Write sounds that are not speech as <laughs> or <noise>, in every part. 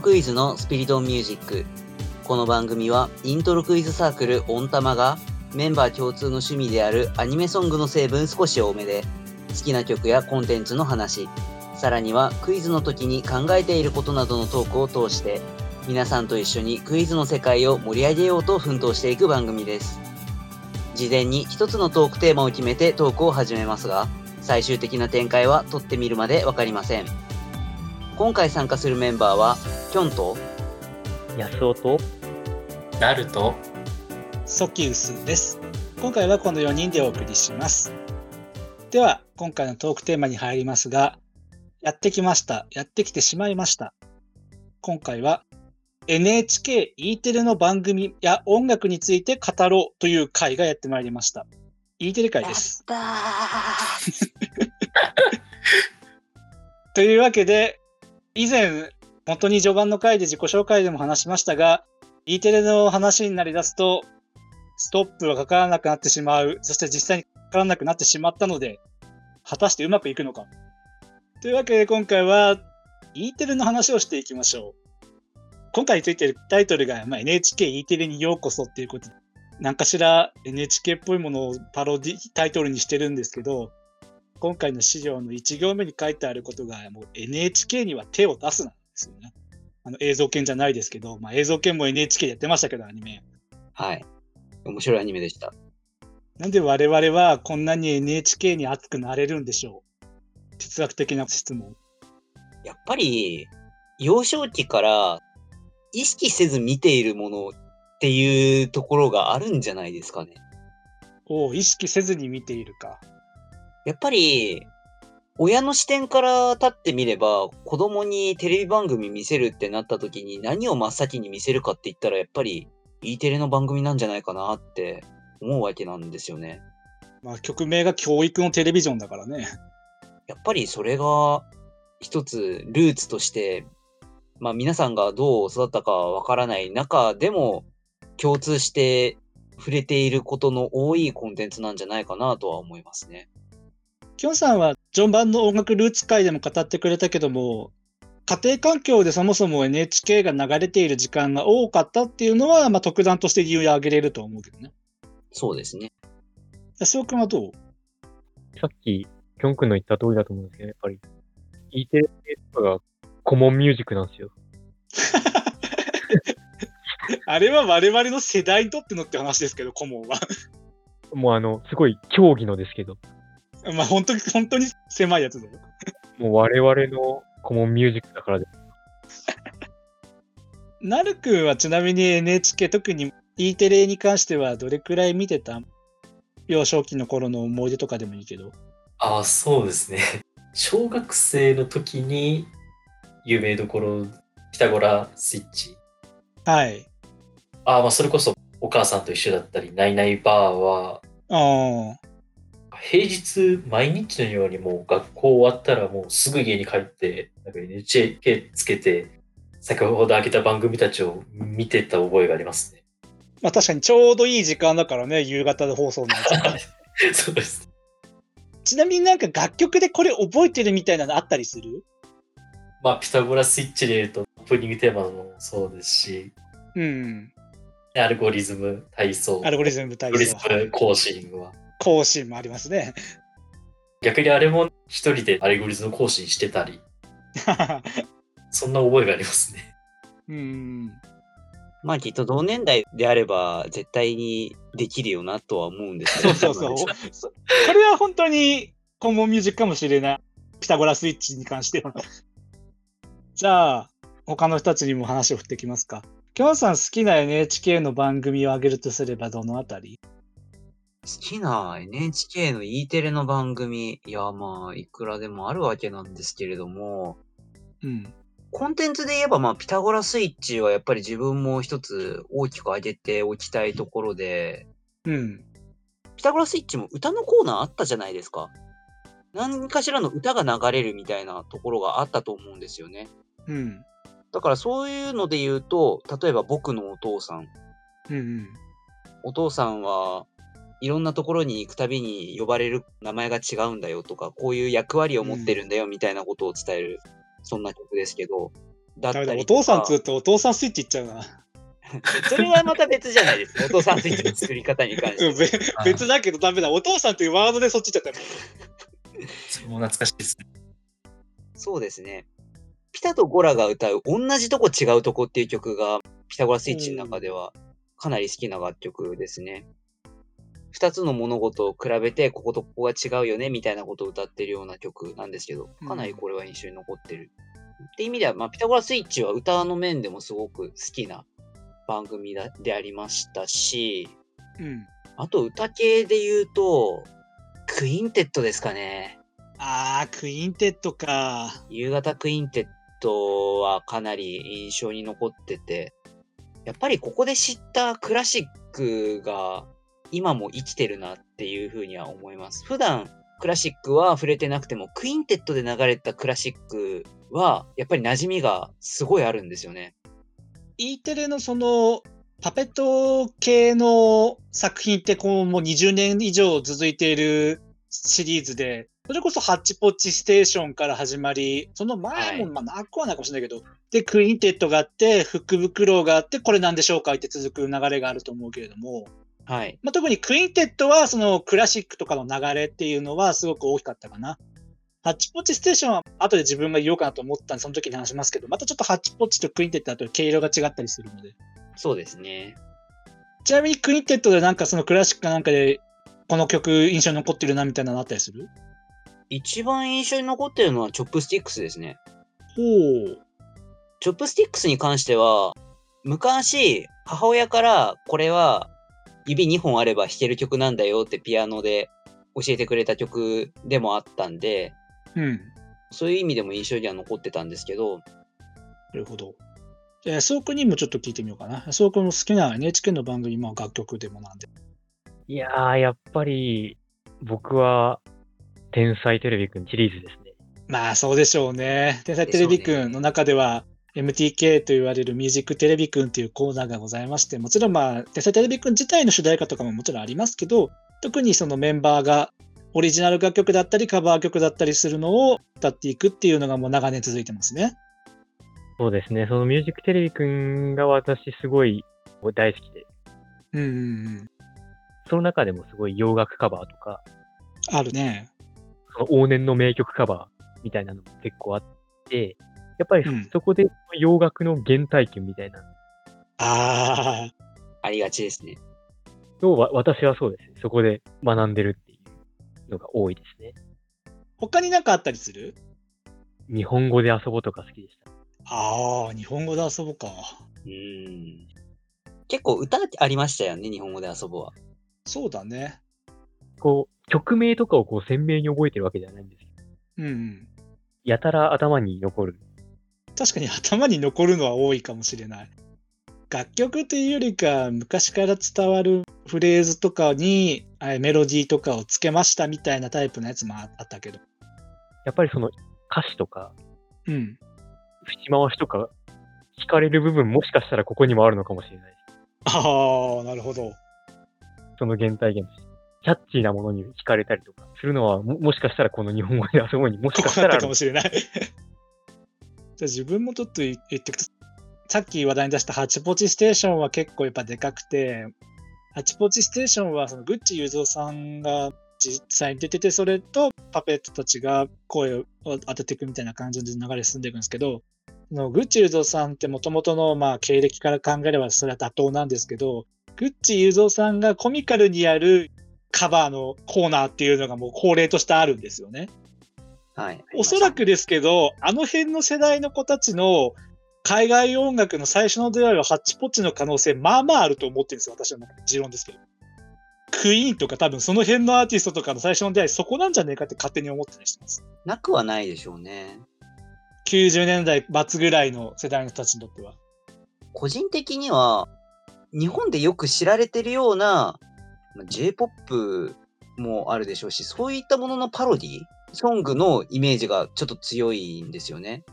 クイズのスピリトンミュージック。この番組はイントロクイズサークルオンタマがメンバー共通の趣味であるアニメソングの成分少し多めで好きな曲やコンテンツの話、さらにはクイズの時に考えていることなどのトークを通して皆さんと一緒にクイズの世界を盛り上げようと奮闘していく番組です。事前に一つのトークテーマを決めてトークを始めますが、最終的な展開は撮ってみるまでわかりません。今回参加するメンバーは、きょんと、安尾となると、ソキウスです。今回はこの4人でお送りします。では、今回のトークテーマに入りますが、やってきました。やってきてしまいました。今回は NHKE テレの番組や音楽について語ろうという回がやってまいりました。E テレ回です。た <laughs> というわけで、以前、本当に序盤の回で自己紹介でも話しましたが、E テレの話になりだすと、ストップがかからなくなってしまう、そして実際にかからなくなってしまったので、果たしてうまくいくのか。というわけで今回は E テレの話をしていきましょう。今回ついてるタイトルが、まあ、NHKE テレにようこそっていうことで、何かしら NHK っぽいものをパロディタイトルにしてるんですけど、今回の資料の1行目に書いてあることが、もう NHK には手を出すなんですよね。あの映像研じゃないですけど、まあ、映像研も NHK でやってましたけど、アニメ。はい。面白いアニメでした。なんで我々はこんなに NHK に熱くなれるんでしょう？哲学的な質問。やっぱり、幼少期から意識せず見ているものっていうところがあるんじゃないですかね。を意識せずに見ているか。やっぱり、親の視点から立ってみれば、子供にテレビ番組見せるってなった時に何を真っ先に見せるかって言ったら、やっぱり E テレの番組なんじゃないかなって思うわけなんですよね。まあ、曲名が教育のテレビジョンだからね。やっぱりそれが一つルーツとして、まあ皆さんがどう育ったかはわからない中でも共通して触れていることの多いコンテンツなんじゃないかなとは思いますね。きょんさんは序盤の音楽ルーツ会でも語ってくれたけども、家庭環境でそもそも NHK が流れている時間が多かったっていうのは、まあ、特段として理由を挙げれると思うけどね。そうですね。安尾くんはどう？さっき、きょんくんの言った通りだと思うんですけど、やっぱり、E テレとかがコモンミュージックなんですよ。<laughs> あれは我々の世代にとってのって話ですけど、顧問は。もうあの、すごい競技のですけど、<laughs> まあ本当に、本当に狭いやつだよ。もう我々のコモンミュージックだからで、なるくんはちなみに NHK、特に E テレに関してはどれくらい見てた幼少期の頃の思い出とかでもいいけど。ああ、そうですね。小学生の時に有名どころ、ピタゴラスイッチ。はい。ああ、まあそれこそお母さんと一緒だったり、ナイナイバーは、ああ。平日毎日のようにもう学校終わったらもうすぐ家に帰って、なんか NHK つけて、先ほど開けた番組たちを見てた覚えがありますね。まあ確かにちょうどいい時間だからね、夕方で放送のやつ。<laughs> そうです。ちなみになんか楽曲でこれ覚えてるみたいなのあったりする？まあピタゴラスイッチで言うと、オープニングテーマもそうですし、うん。アルゴリズム体操、アルゴリズム体アルゴリズ操。ム行進は。行進もありますね。逆にあれも一人でアルゴリズム行進してたり、<laughs> そんな覚えがありますね。うん。まあきっと同年代であれば絶対にできるよなとは思うんですけど。そうそうそう。れは本当にコモンミュージックかもしれない。ピタゴラスイッチに関しては。じゃあ、他の人たちにも話を振っていきますか。きょんさん好きな NHK の番組を挙げるとすればどのあたり？好きな NHK の E テレの番組、いやまあいくらでもあるわけなんですけれども、うん。コンテンツで言えば、まあ、ピタゴラスイッチはやっぱり自分も一つ大きく上げておきたいところで、うん。ピタゴラスイッチも歌のコーナーあったじゃないですか。何かしらの歌が流れるみたいなところがあったと思うんですよね。うん。だからそういうので言うと、例えば僕のお父さん。うんうん。お父さんはいろんなところに行くたびに呼ばれる名前が違うんだよとか、こういう役割を持ってるんだよみたいなことを伝える、そんな曲ですけど、だったりとか。ダメだ、お父さんつうとお父さんスイッチいっちゃうな。<laughs> それはまた別じゃないですか。お父さんスイッチの作り方に関して別だけどダメだ。お父さんというワードでそっち行っちゃったよ。それも懐かしいですね。そうですね。ピタとゴラが歌う同じとこ違うとこっていう曲がピタゴラスイッチの中ではかなり好きな楽曲ですね。二つの物事を比べてこことここが違うよねみたいなことを歌ってるような曲なんですけど、かなりこれは印象に残ってる。って意味では、まあ、ピタゴラスイッチは歌の面でもすごく好きな番組だでありましたし、うん。あと歌系で言うと、クインテットですかね。あー、クインテットか。夕方クインテットはかなり印象に残ってて、やっぱりここで知ったクラシックが今も生きてるなっていうふうには思います。普段クラシックは触れてなくても、クインテットで流れたクラシックはやっぱり馴染みがすごいあるんですよね。E テレのそのパペット系の作品ってこうもう20年以上続いているシリーズで、それこそハッチポッチステーションから始まり、その前も、はいまあなくはないかもしれないけど、で、クインテットがあって、福袋があって、これなんでしょうかって続く流れがあると思うけれども、はい。まあ、特にクインテットはそのクラシックとかの流れっていうのはすごく大きかったかな。ハッチポッチステーションは後で自分が言おうかなと思ったんで、その時に話しますけど、またちょっとハッチポッチとクインテットだと毛色が違ったりするので。そうですね。ちなみにクインテットでなんかそのクラシックかなんかでこの曲印象に残ってるなみたいなのあったりする？一番印象に残ってるのはチョップスティックスですね。ほう。チョップスティックスに関しては、昔、母親から、これは、指2本あれば弾ける曲なんだよってピアノで教えてくれた曲でもあったんで、うん。そういう意味でも印象には残ってたんですけど、なるほど。じゃあ安尾君にもちょっと聞いてみようかな。安尾君の好きな NHK の番組、まあ楽曲でもなんで。いやー、やっぱり、僕は、天才テレビくんシリーズですね。まあそうでしょうね。天才テレビくんの中では、MTK と言われるミュージックテレビくんっていうコーナーがございまして、もちろんまあ、テレビくん自体の主題歌とかももちろんありますけど、特にそのメンバーがオリジナル楽曲だったりカバー曲だったりするのを歌っていくっていうのがもう長年続いてますね。そうですね。そのミュージックテレビくんが私すごい大好きで、うんうんうん。その中でもすごい洋楽カバーとか、あるね。その往年の名曲カバーみたいなのも結構あって、やっぱりそ,、うんこで洋楽の原体験みたいなああ、ありがちですね。のをわ私はそうですね。そこで学んでるっていうのが多いですね。他になんかあったりする？日本語で遊ぼうとか好きでした。ああ、日本語で遊ぼうか。うーん。結構歌ありましたよね、日本語で遊ぼうは。そうだね。こう、曲名とかをこう鮮明に覚えてるわけじゃないんですけど、うんうん。やたら頭に残る。確かに頭に残るのは多いかもしれない。楽曲というよりか、昔から伝わるフレーズとかにあメロディーとかをつけましたみたいなタイプのやつもああったけど。やっぱりその歌詞とか、うん。節回しとか、聞かれる部分もしかしたらここにもあるのかもしれない。ああ、なるほど。その原体験。キャッチーなものに惹かれたりとかするのは、ももしかしたらこの日本語で遊ぼうにもしこかしたらあるかも。しれない。じゃ自分もちょっと言ってくと、さっき話題に出したハチポチステーションは結構やっぱでかくて、ハチポチステーションはそのグッチ雄三さんが実際に出てて、それとパペットたちが声を当てていくみたいな感じで流れ進んでいくんですけど、のグッチ雄三さんってもともとのまあ経歴から考えればそれは妥当なんですけど、グッチ雄三さんがコミカルにやるカバーのコーナーっていうのがもう恒例としてあるんですよね。はい。おそらくですけど、あの辺の世代の子たちの海外音楽の最初の出会いはハッチポッチの可能性、まあまああると思ってるんですよ、私の持論ですけど。クイーンとか多分その辺のアーティストとかの最初の出会い、そこなんじゃねえかって勝手に思ってたりしてます。なくはないでしょうね。90年代末ぐらいの世代の人たちにとっては。個人的には、日本でよく知られてるような、まあ J-POP もあるでしょうし、そういったもののパロディソングのイメージがちょっと強いんですよね。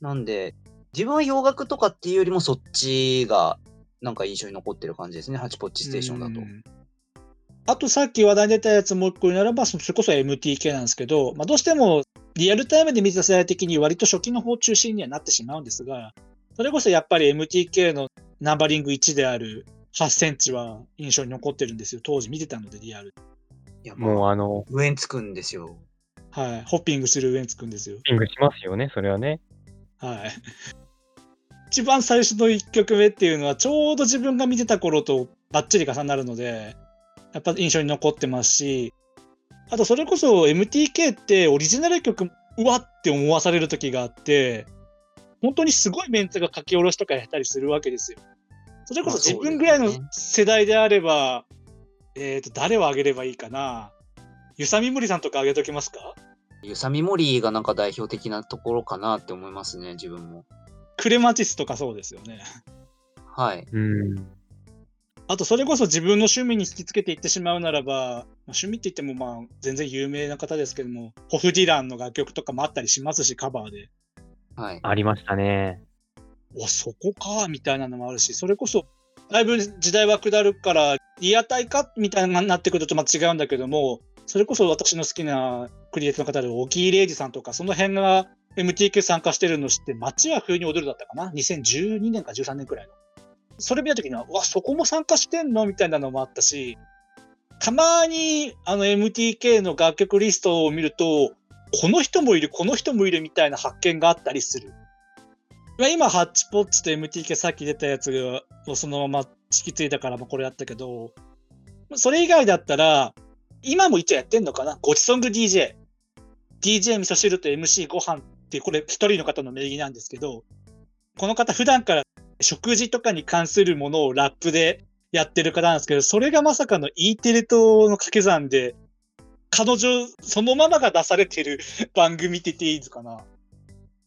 なんで、自分は洋楽とかっていうよりもそっちがなんか印象に残ってる感じですね。ハチポッチステーションだとう。んあとさっき話題に出たやつもう一個言うならば、そそれこそ MTK なんですけど、まあ、どうしてもリアルタイムで見てた世代的に割と初期の方中心にはなってしまうんですが、それこそやっぱり MTK のナンバリング1である8センチは印象に残ってるんですよ。当時見てたので、リアル。いや、もうもあの、う、ウエンツくんですよ。はい。ホッピングするウエンツくんですよ。ピングしますよね、それはね。はい。一番最初の1曲目っていうのは、ちょうど自分が見てた頃とバッチリ重なるので、やっぱ印象に残ってますし、あとそれこそ MTK ってオリジナル曲、うわって思わされる時があって、本当にすごいメンツが書き下ろしとかやったりするわけですよ。それこそ自分ぐらいの世代であれば、えっ、と、誰を挙げればいいかな。ゆさみむりさんとか挙げときますか？ゆさみもりがなんか代表的なところかなって思いますね、自分も。クレマチスとかそうですよね。はい。うん。あと、それこそ自分の趣味に引きつけていってしまうならば、まあ趣味って言ってもまあ全然有名な方ですけども、ホフディランの楽曲とかもあったりしますし、カバーで。はい。ありましたね。お、そこか、みたいなのもあるし、それこそ、だいぶ時代は下るから、リアタイか？みたいなになってくるとまた違うんだけども、それこそ私の好きなクリエイターの方で、沖井礼二さんとか、その辺が MTK 参加してるの知って、街は冬に踊るだったかな ?2012 年か13年くらいの。それ見たときには、うわ、そこも参加してんのみたいなのもあったし、たまにあの MTK の楽曲リストを見ると、この人もいる、この人もいるみたいな発見があったりする。今、ハッチポッチと MTK さっき出たやつがそのまま引き継いだからこれやったけど、それ以外だったら、今も一応やってんのかな？ごちソング DJ。DJ 味噌汁と MC ご飯っていう、これ一人の方の名義なんですけど、この方普段から食事とかに関するものをラップでやってる方なんですけど、それがまさかの E テレとの掛け算で、彼女そのままが出されてる <laughs> 番組って言っていいのかな？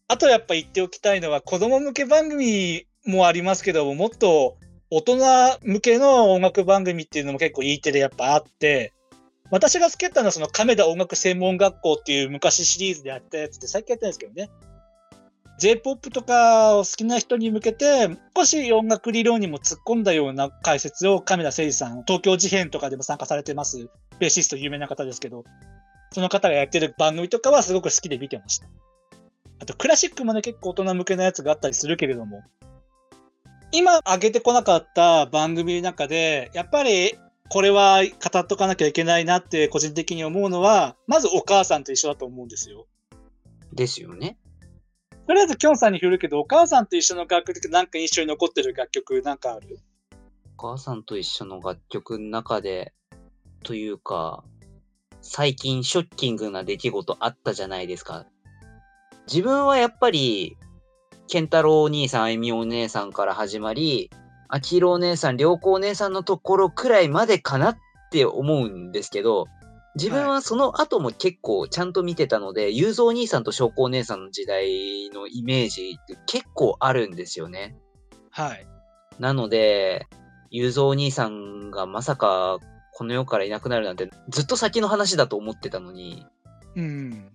あとやっぱ言っておきたいのは、子供向け番組もありますけども、もっと大人向けの音楽番組っていうのも結構 E テレやっぱあって、私が好きだったのはその亀田音楽専門学校っていう昔シリーズでやったやつで最近やってないんですけどね。J-POP とかを好きな人に向けて少し音楽理論にも突っ込んだような解説を亀田誠司さん、東京事変とかでも参加されてます、ベーシスト有名な方ですけど、その方がやってる番組とかはすごく好きで見てました。あとクラシックもね結構大人向けのやつがあったりするけれども、今上げてこなかった番組の中で、やっぱりこれは語っとかなきゃいけないなって個人的に思うのは、まずお母さんと一緒だと思うんですよ。ですよね。とりあえずきょんさんに振るけど、お母さんと一緒の楽曲ってなんか印象に残ってる楽曲なんかある？お母さんと一緒の楽曲の中で、というか、最近ショッキングな出来事あったじゃないですか。自分はやっぱり、ケンタロウお兄さん、あゆみお姉さんから始まり、あきろお姉さん、りょうこお姉さんのところくらいまでかなって思うんですけど、自分はその後も結構ちゃんと見てたので、ゆうぞうお兄さんとしょうこお姉さんの時代のイメージって結構あるんですよね。はい。なので、ゆうぞうお兄さんがまさかこの世からいなくなるなんてずっと先の話だと思ってたのに、うん。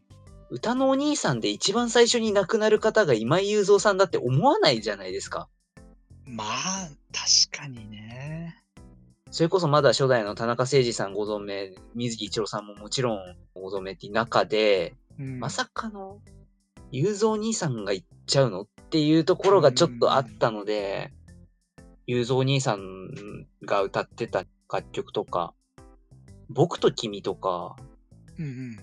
歌のお兄さんで一番最初に亡くなる方が今井雄三さんだって思わないじゃないですか。まあ、確かにね。それこそまだ初代の田中誠二さんご存命、水木一郎さんももちろんご存命っていう中で、うん、まさかの雄三兄さんが行っちゃうのっていうところがちょっとあったので、雄三兄さんが歌ってた楽曲とか、僕と君とか、うんうん。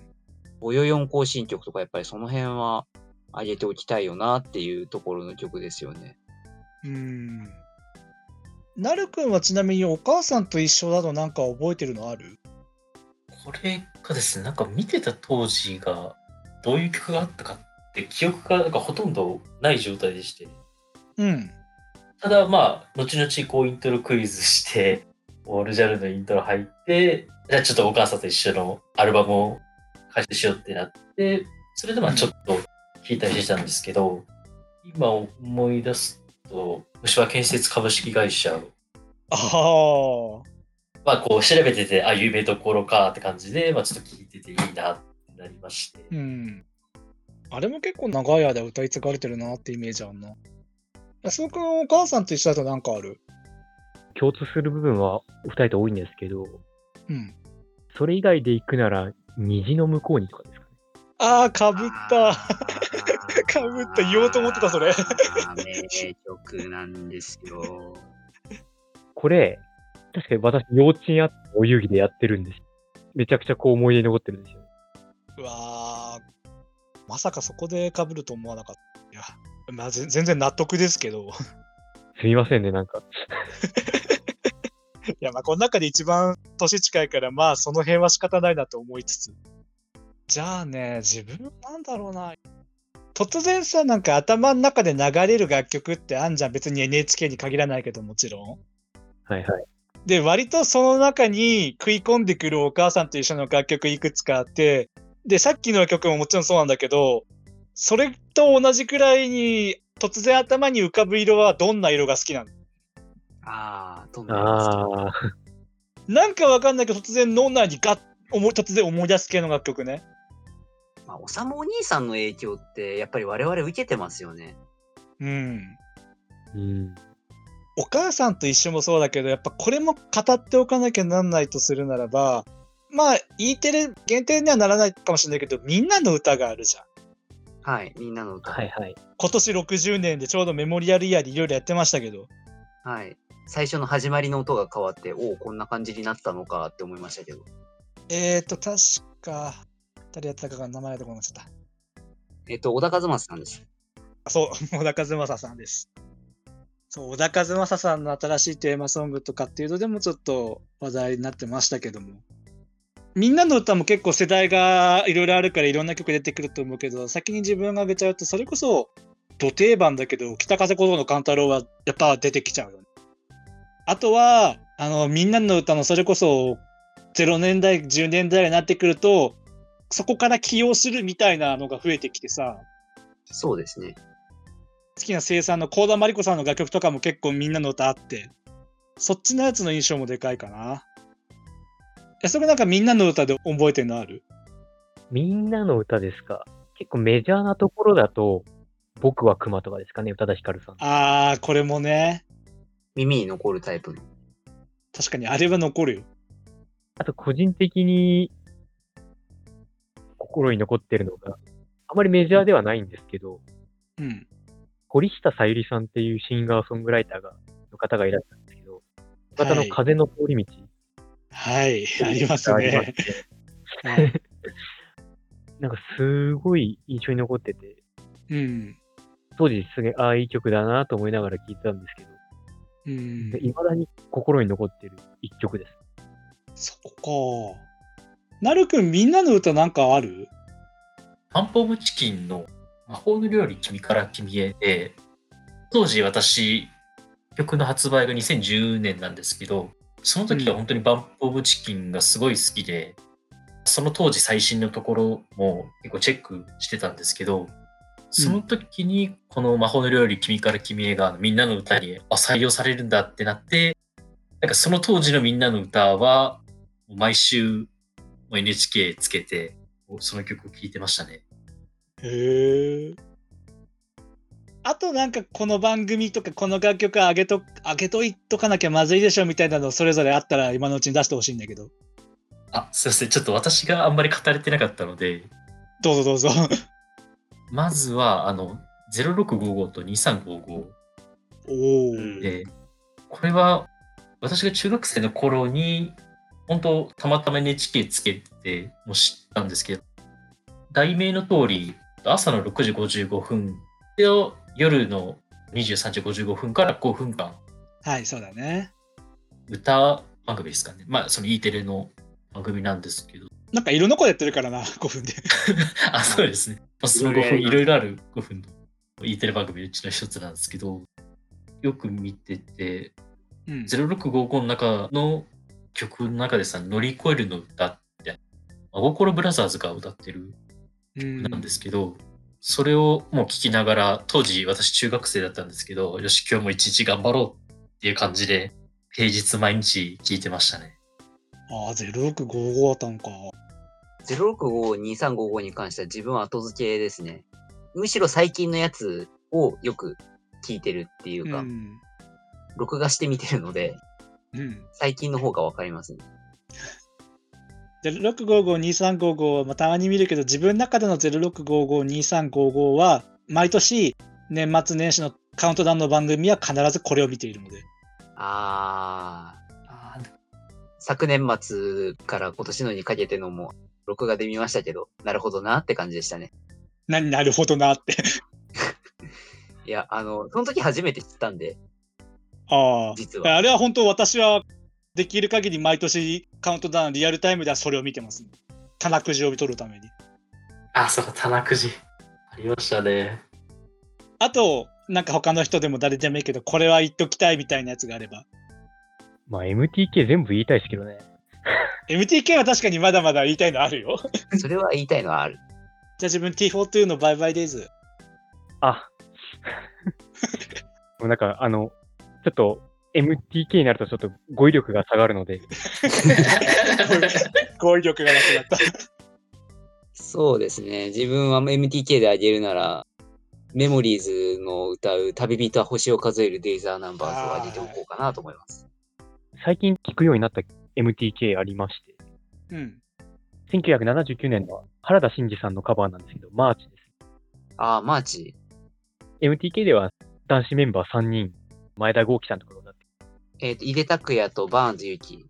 およよん行進曲とかやっぱりその辺は上げておきたいよなっていうところの曲ですよね。うん。なるくんはちなみにお母さんと一緒だとなんか覚えてるのある？これがですね、なんか見てた当時がどういう曲があったかって記憶がなんかほとんどない状態でして。うん。ただまあ、後々こうイントロクイズして、<laughs> オールジャルのイントロ入って、じゃあちょっとお母さんと一緒のアルバムを開始しようってなって、それでまあちょっと聞いたりしてたんですけど、今思い出すと、虫歯建設株式会社ああ。まあこう調べてて、あ、有名どころかって感じで、まあちょっと聞いてていいなってなりまして。うん。あれも結構長い間歌い継がれてるなってイメージあんな。安尾くんお母さんと一緒だとなんかある？共通する部分はお二人と多いんですけど、うん。それ以外で行くなら、虹の向こうにとかですかね。ああ、かぶった。かぶった言おうと思ってたそれ名曲なんですよ。これ、確かに私、幼稚園あってお遊戯でやってるんです。めちゃくちゃこう思い出に残ってるんですよ。うわーまさかそこでかぶると思わなかった。いや、まあ、ぜ全然納得ですけど。すみませんね、なんか。<laughs> いや、まあ、この中で一番年近いから、まあ、その辺は仕方ないなと思いつつ。じゃあね、自分なんだろうな。突然さ、なんか頭の中で流れる楽曲ってあんじゃん。別に NHK に限らないけど、もちろん。はいはい。で、割とその中に食い込んでくるお母さんと一緒の楽曲いくつかあって、で、さっきの曲ももちろんそうなんだけど、それと同じくらいに突然頭に浮かぶ色はどんな色が好きなの？ああ、どんな色ですかああ、なんかわかんないけど突然脳内にガッ思い突然思い出す系の楽曲ね。まあ、おさむお兄さんの影響って、やっぱり我々受けてますよね。うん。うん。お母さんと一緒もそうだけど、やっぱこれも語っておかなきゃなんないとするならば、まあ、E テレ限定にはならないかもしれないけど、みんなの歌があるじゃん。はい、みんなの歌。はいはい。今年60年でちょうどメモリアルイヤーでいろいろやってましたけど。はい。最初の始まりの音が変わって、おお、こんな感じになったのかって思いましたけど。えーと、確か、誰やったかが名前でこなっちゃった。えっと、小田和正さんです。あそう、小田和正さんです。そう、小田和正さんの新しいテーマソングとかっていうのでもちょっと話題になってましたけども。みんなの歌も結構世代がいろいろあるからいろんな曲出てくると思うけど、先に自分が挙げちゃうと、それこそ、土定番だけど、北風小僧の勘太郎はやっぱ出てきちゃうよね。あとは、あの、みんなの歌のそれこそ、0年代、10年代になってくると、そこから起用するみたいなのが増えてきてさ、そうですね。好きな生産の幸田真理子さんの楽曲とかも結構みんなの歌あって、そっちのやつの印象もでかいかな。え、それなんかみんなの歌で覚えてるのある？みんなの歌ですか？結構メジャーなところだと、僕は熊とかですかね、宇多田ヒカルさん。あー、これもね、耳に残るタイプの。確かにあれは残るよ。あと個人的に心に残ってるのが、あまりメジャーではないんですけど、うん。堀下さゆりさんっていうシンガーソングライターがの方がいらっしゃるんですけど、方はいの風の通り道はい、ありますがありましね。<laughs> なんかすごい印象に残ってて、うん。当時すげえ、ああ、いい曲だなと思いながら聴いてたんですけど、うん。いまだに心に残ってる一曲です。そこか。なるくん、みんなの歌なんかある？パンプオブチキンの魔法の料理君から君へで、当時私、曲の発売が2010年なんですけど、その時は本当にバンプオブチキンがすごい好きで、その当時最新のところも結構チェックしてたんですけど、その時にこの魔法の料理君から君へがみんなの歌に採用されるんだってなって、なんかその当時のみんなの歌は毎週 NHK つけてその曲を聴いてましたね。へえ。あとなんかこの番組とかこの楽曲あげと、あげといとかなきゃまずいでしょみたいなのそれぞれあったら今のうちに出してほしいんだけど。あ、すいません。ちょっと私があんまり語れてなかったので、どうぞどうぞ。まずは、あの、0655と2355おお。で、これは私が中学生の頃に、本当たまたま NHK つけても知ったんですけど、題名の通り、朝の6時55分で夜の23時55分から5分間、はい、そうだね。歌番組ですかね。まあ、その E テレの番組なんですけど、なんか色の子やってるからな、<laughs> 5分で。<laughs> あ、そうですね。まあ、その5分、いろいろある5分の E テレ番組のうちの一つなんですけど、よく見てて、うん。0655の中の曲の中でさ、乗り越えるの歌って、真心ブラザーズが歌ってるうんなんですけど、それをもう聞きながら、当時私中学生だったんですけど、よし、今日も一日頑張ろうっていう感じで、平日毎日聞いてましたね。ああ、0655だったんか。0652355に関しては自分は後付けですね。むしろ最近のやつをよく聞いてるっていうか、うん。録画して見てるので、うん。最近の方がわかりますね。06552355はまあたまに見るけど、自分の中での06552355は、毎年年末年始のカウントダウンの番組は必ずこれを見ているので。あー、あー昨年末から今年のにかけてのも、録画で見ましたけど、なるほどなって感じでしたね。何 <laughs> なるほどなって。いや、あの、その時初めて知ったんで、ああ。実は。あれは本当私はできる限り毎年カウントダウンリアルタイムではそれを見てます、棚くじを取るために。あ、そうか、棚くじ。ありましたね。あと、なんか他の人でも誰でもいいけど、これは言っときたいみたいなやつがあれば。まあ MTK 全部言いたいですけどね。<laughs> MTK は確かにまだまだ言いたいのあるよ。それは言いたいのはある。じゃあ自分 T42 のバイバイデイズ。あ。<laughs> もうなんか、あの、ちょっと MTK になるとちょっと語彙力が下がるので、<laughs> 語彙力がなくなった。そうですね。自分は MTK であげるなら、メモリーズの歌う旅人は星を数えるデイザーナンバーズをあげておこうかなと思います。最近聞くようになった MTK ありまして、うん。1979年の原田真二さんのカバーなんですけど、マーチです。ああ、マーチ。MTK では男子メンバー3人、前田公輝さんとかが歌って、えっ、と、井出拓也とバーンズ勇気。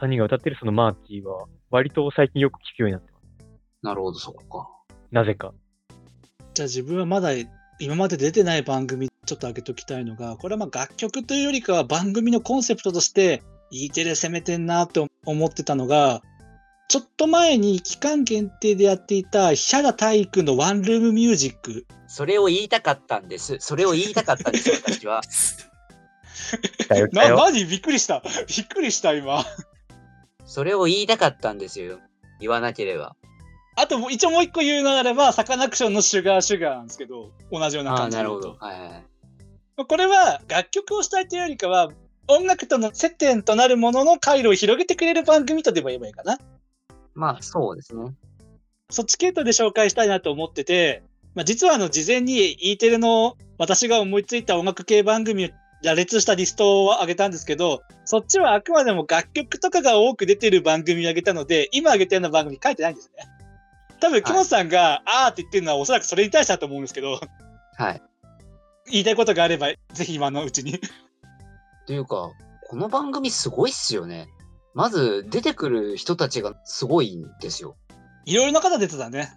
3人が歌ってるそのマーチは、割と最近よく聞くようになってます。なるほど、そっか。なぜか。じゃあ自分はまだ今まで出てない番組ちょっと上げときたいのが、これはまあ楽曲というよりかは番組のコンセプトとして E テレ攻めてんなと思ってたのが、ちょっと前に期間限定でやっていたヒャダ体育のワンルームミュージック。それを言いたかったんです。それを言いたかったんです、私は。な、よ。何びっくりした。びっくりした今。それを言いたかったんですよ。言わなければ。あともう一応もう一個言うのであれば、サカナクションのシュガーシュガーなんですけど、同じような感じなるほど。はいはい。これは楽曲をしたいというよりかは、音楽との接点となるものの回路を広げてくれる番組とでも言えばいいかな。まあ、そうですね。そっち系統で紹介したいなと思ってて、まあ、実はあの事前に E テレの私が思いついた音楽系番組を羅列したリストを上げたんですけど、そっちはあくまでも楽曲とかが多く出てる番組を上げたので、今上げてるような番組書いてないんですね。多分、木本さんが、あーって言ってるのはおそらくそれに対してだと思うんですけど、はい。言いたいことがあれば、ぜひ今のうちに。というか、この番組すごいっすよね。まず、出てくる人たちがすごいんですよ。いろいろな方出てたね。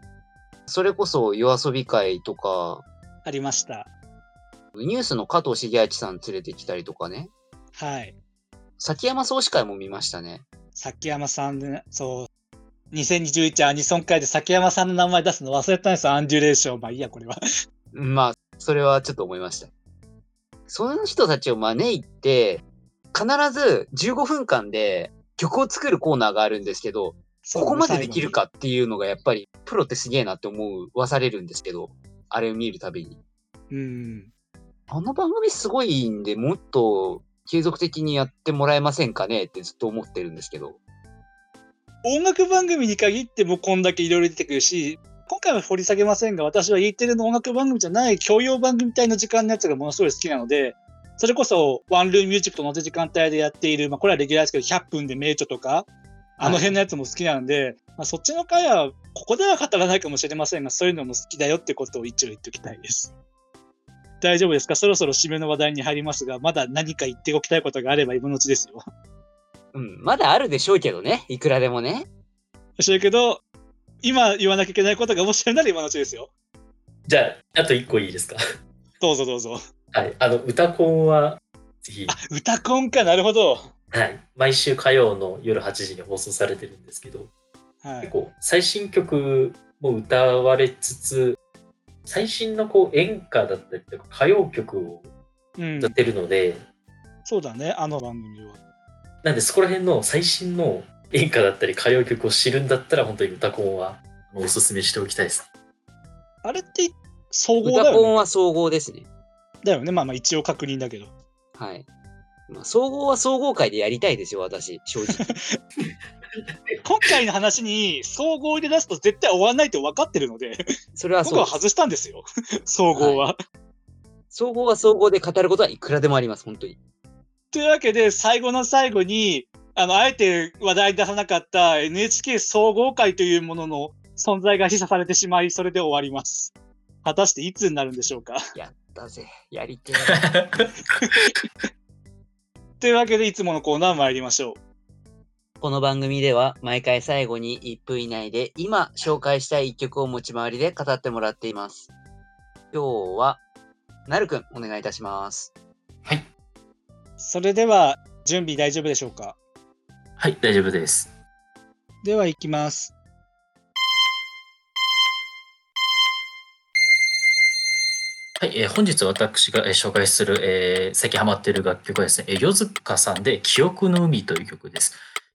それこそ、夜遊び会とか、ありました。ニュースの加藤茂明さん連れてきたりとかね。はい。崎山総司会も見ましたね。崎山さんで、そう。2021アニソン会で崎山さんの名前出すの忘れたんですよ、アンジュレーション。まあいいや、これは。<laughs> まあ、それはちょっと思いました。その人たちを招いて、必ず15分間で曲を作るコーナーがあるんですけど、ここまでできるかっていうのがやっぱりプロってすげえなって思わされるんですけど、あれを見るたびに。うん。あの番組すごいんで、もっと継続的にやってもらえませんかねってずっと思ってるんですけど。音楽番組に限ってもこんだけいろいろ出てくるし、今回は掘り下げませんが、私は E テレの音楽番組じゃない教養番組帯の時間のやつがものすごい好きなので、それこそワンルームミュージックと同じ時間帯でやっている、まあこれはレギュラーですけど、100分で名著とか、あの辺のやつも好きなので、まあ、そっちの回は、ここでは語らないかもしれませんが、そういうのも好きだよってことを一応言っておきたいです。大丈夫ですか？そろそろ締めの話題に入りますが、まだ何か言っておきたいことがあれば今のうちですよ。うん、まだあるでしょうけどね。いくらでもね。しいけど、今言わなきゃいけないことがもしあるなら今のうちですよ。じゃあ、あと一個いいですか？どうぞどうぞ。はい。あの、歌コンは、ぜひ、歌コンか、なるほど。はい。毎週火曜の夜8時に放送されてるんですけど、はい。結構、最新曲も歌われつつ、最新のこう演歌だったりとか歌謡曲をうん歌っ、てるので、そうだね、あの番組は。なんでそこら辺の最新の演歌だったり歌謡曲を知るんだったら、本当に歌コンはおすすめしておきたいです。あれって総合だ歌コンよね。は総合ですね。だよね。まあまあ一応確認だけど。はい。まあ、総合は総合会でやりたいですよ、私、正直。<laughs> 今回の話に総合入れ出すと絶対終わらないと分かってるので、それはそうです。僕は外したんですよ。<laughs> 総合は。総合は総合で語ることはいくらでもあります、本当に。というわけで、最後の最後に、あの、あえて話題に出さなかった NHK 総合会というものの存在が示唆されてしまい、それで終わります。果たしていつになるんでしょうか？やったぜ。やりてえ。<laughs> というわけで、いつものコーナー参りましょう。この番組では毎回最後に1分以内で今紹介したい1曲を持ち回りで語ってもらっています。今日は、なるくんお願いいたします。はい。それでは、準備大丈夫でしょうか？はい、大丈夫です。では、行きます。はい、えー本日私が、え紹介する、えー最近ハマっている楽曲はですね、えー、ヨズカさんで記憶の海という曲です。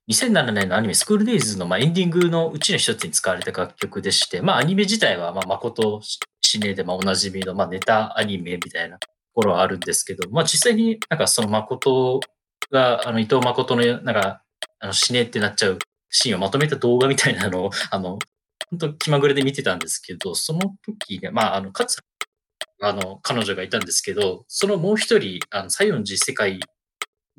2007年のアニメスクールデイズの、まあ、エンディングのうちの一つに使われた楽曲でして、まあ、アニメ自体は、まあ、誠シネで、まあ、おなじみの、まあ、ネタアニメみたいなところはあるんですけど、まあ、実際になんかその誠が、あの、伊藤誠の、なんか、あの、死ねってなっちゃうシーンをまとめた動画みたいなのを、あの、本当気まぐれで見てたんですけど、その時ね、まあ、あの、かつ、あの、彼女がいたんですけど、そのもう一人、あの、西園寺世界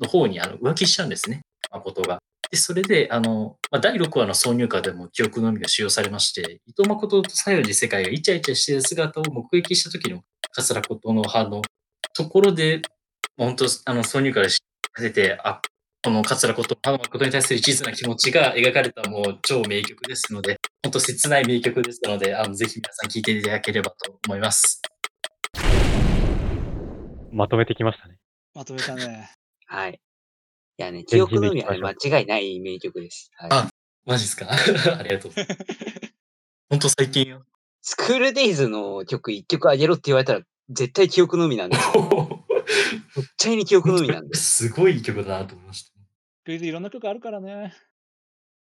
の方にあの浮気しちゃうんですね、誠が。で、それで、あの、まあ、第6話の挿入歌でも記憶のみが使用されまして、伊藤誠と西園寺世界がイチャイチャしている姿を目撃した時の桂ことのあのところで、まあ本当、あの、挿入歌で知らせて、あ、この桂こと、あの誠に対する一途な気持ちが描かれたもう超名曲ですので、本当切ない名曲ですので、あの、ぜひ皆さん聴いていただければと思います。まとめてきましたね。まとめたね。<laughs> はい。いやね、記憶の海はね間違いない名曲です。はい、あマジですか？<laughs> ありがとうございます。<laughs> 本当最近よ。スクールデイズの曲1曲あげろって言われたら絶対記憶の海なんですよ。絶対に記憶の海なんです。すごい曲だなと思いました。クイズいろんな曲あるからね。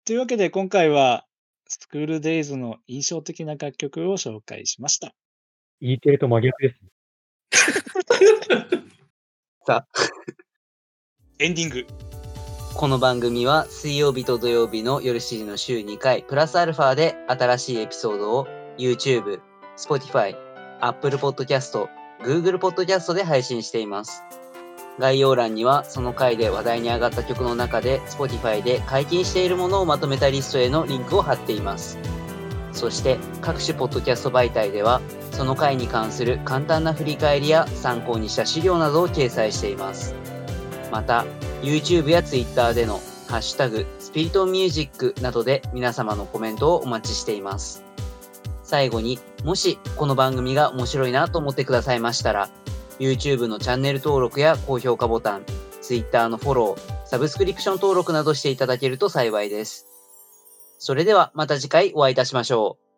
というわけで、今回は、スクールデイズの印象的な楽曲を紹介しました。E テレと真逆ですね。<laughs> さあ、エンディング。この番組は水曜日と土曜日の夜7時の週2回、プラスアルファで新しいエピソードを YouTube、Spotify、Apple Podcast、Google Podcast で配信しています。概要欄にはその回で話題に上がった曲の中で Spotify で解禁しているものをまとめたリストへのリンクを貼っています。そして各種ポッドキャスト媒体ではその回に関する簡単な振り返りや参考にした資料などを掲載しています。また、YouTube や Twitter でのハッシュタグスピリットミュージックなどで皆様のコメントをお待ちしています。最後にもしこの番組が面白いなと思ってくださいましたら YouTube のチャンネル登録や高評価ボタン Twitter のフォローサブスクリプション登録などしていただけると幸いです。それではまた次回お会いいたしましょう。